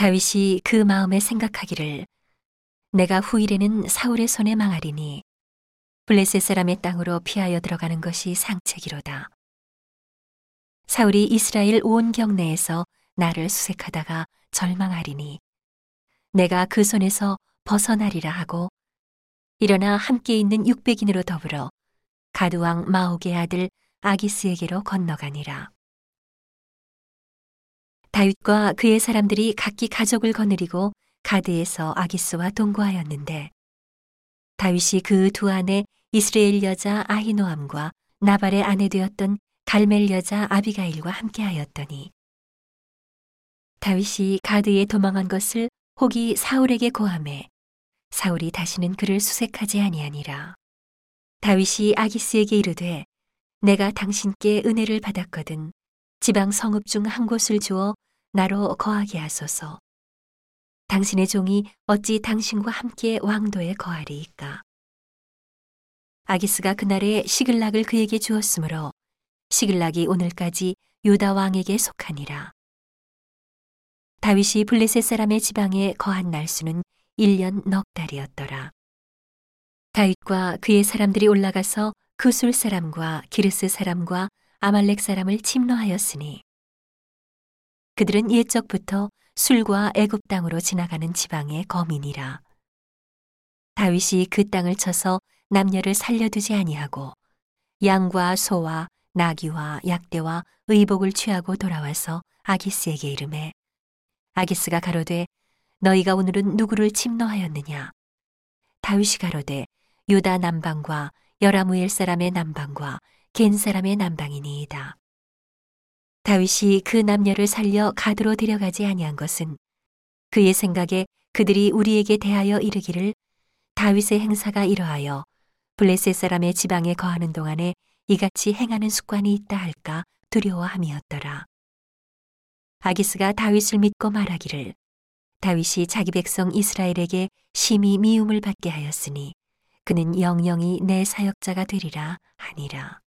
다윗이 그 마음에 생각하기를 내가 후일에는 사울의 손에 망하리니 블레셋 사람의 땅으로 피하여 들어가는 것이 상책이로다. 사울이 이스라엘 온 경내에서 나를 수색하다가 절망하리니 내가 그 손에서 벗어나리라 하고 일어나 함께 있는 육백인으로 더불어 가드왕 마옥의 아들 아기스에게로 건너가니라. 다윗과 그의 사람들이 각기 가족을 거느리고 가드에서 아기스와 동거하였는데 다윗이 그 두 아내 이스라엘 여자 아히노암과 나발의 아내 되었던 갈멜 여자 아비가일과 함께하였더니 다윗이 가드에 도망한 것을 혹이 사울에게 고함해 사울이 다시는 그를 수색하지 아니하니라. 다윗이 아기스에게 이르되 내가 당신께 은혜를 받았거든 지방 성읍 중 한 곳을 주어 나로 거하게 하소서 당신의 종이 어찌 당신과 함께 왕도에 거하리이까. 아기스가 그날에 시글락을 그에게 주었으므로 시글락이 오늘까지 유다 왕에게 속하니라. 다윗이 블레셋 사람의 지방에 거한 날수는 1년 넉 달이었더라. 다윗과 그의 사람들이 올라가서 그술 사람과 기르스 사람과 아말렉 사람을 침노하였으니 그들은 옛적부터 술과 애굽 땅으로 지나가는 지방의 거민이라. 다윗이 그 땅을 쳐서 남녀를 살려두지 아니하고 양과 소와 나귀와 약대와 의복을 취하고 돌아와서 아기스에게 이름해 아기스가 가로되 너희가 오늘은 누구를 침노하였느냐 다윗이 가로되 유다 남방과 여라무엘 사람의 남방과 겐 사람의 남방이니이다. 다윗이 그 남녀를 살려 가드로 데려가지 아니한 것은 그의 생각에 그들이 우리에게 대하여 이르기를 다윗의 행사가 이러하여 블레셋 사람의 지방에 거하는 동안에 이같이 행하는 습관이 있다 할까 두려워함이었더라. 아기스가 다윗을 믿고 말하기를 다윗이 자기 백성 이스라엘에게 심히 미움을 받게 하였으니 그는 영영이 내 사역자가 되리라 하니라.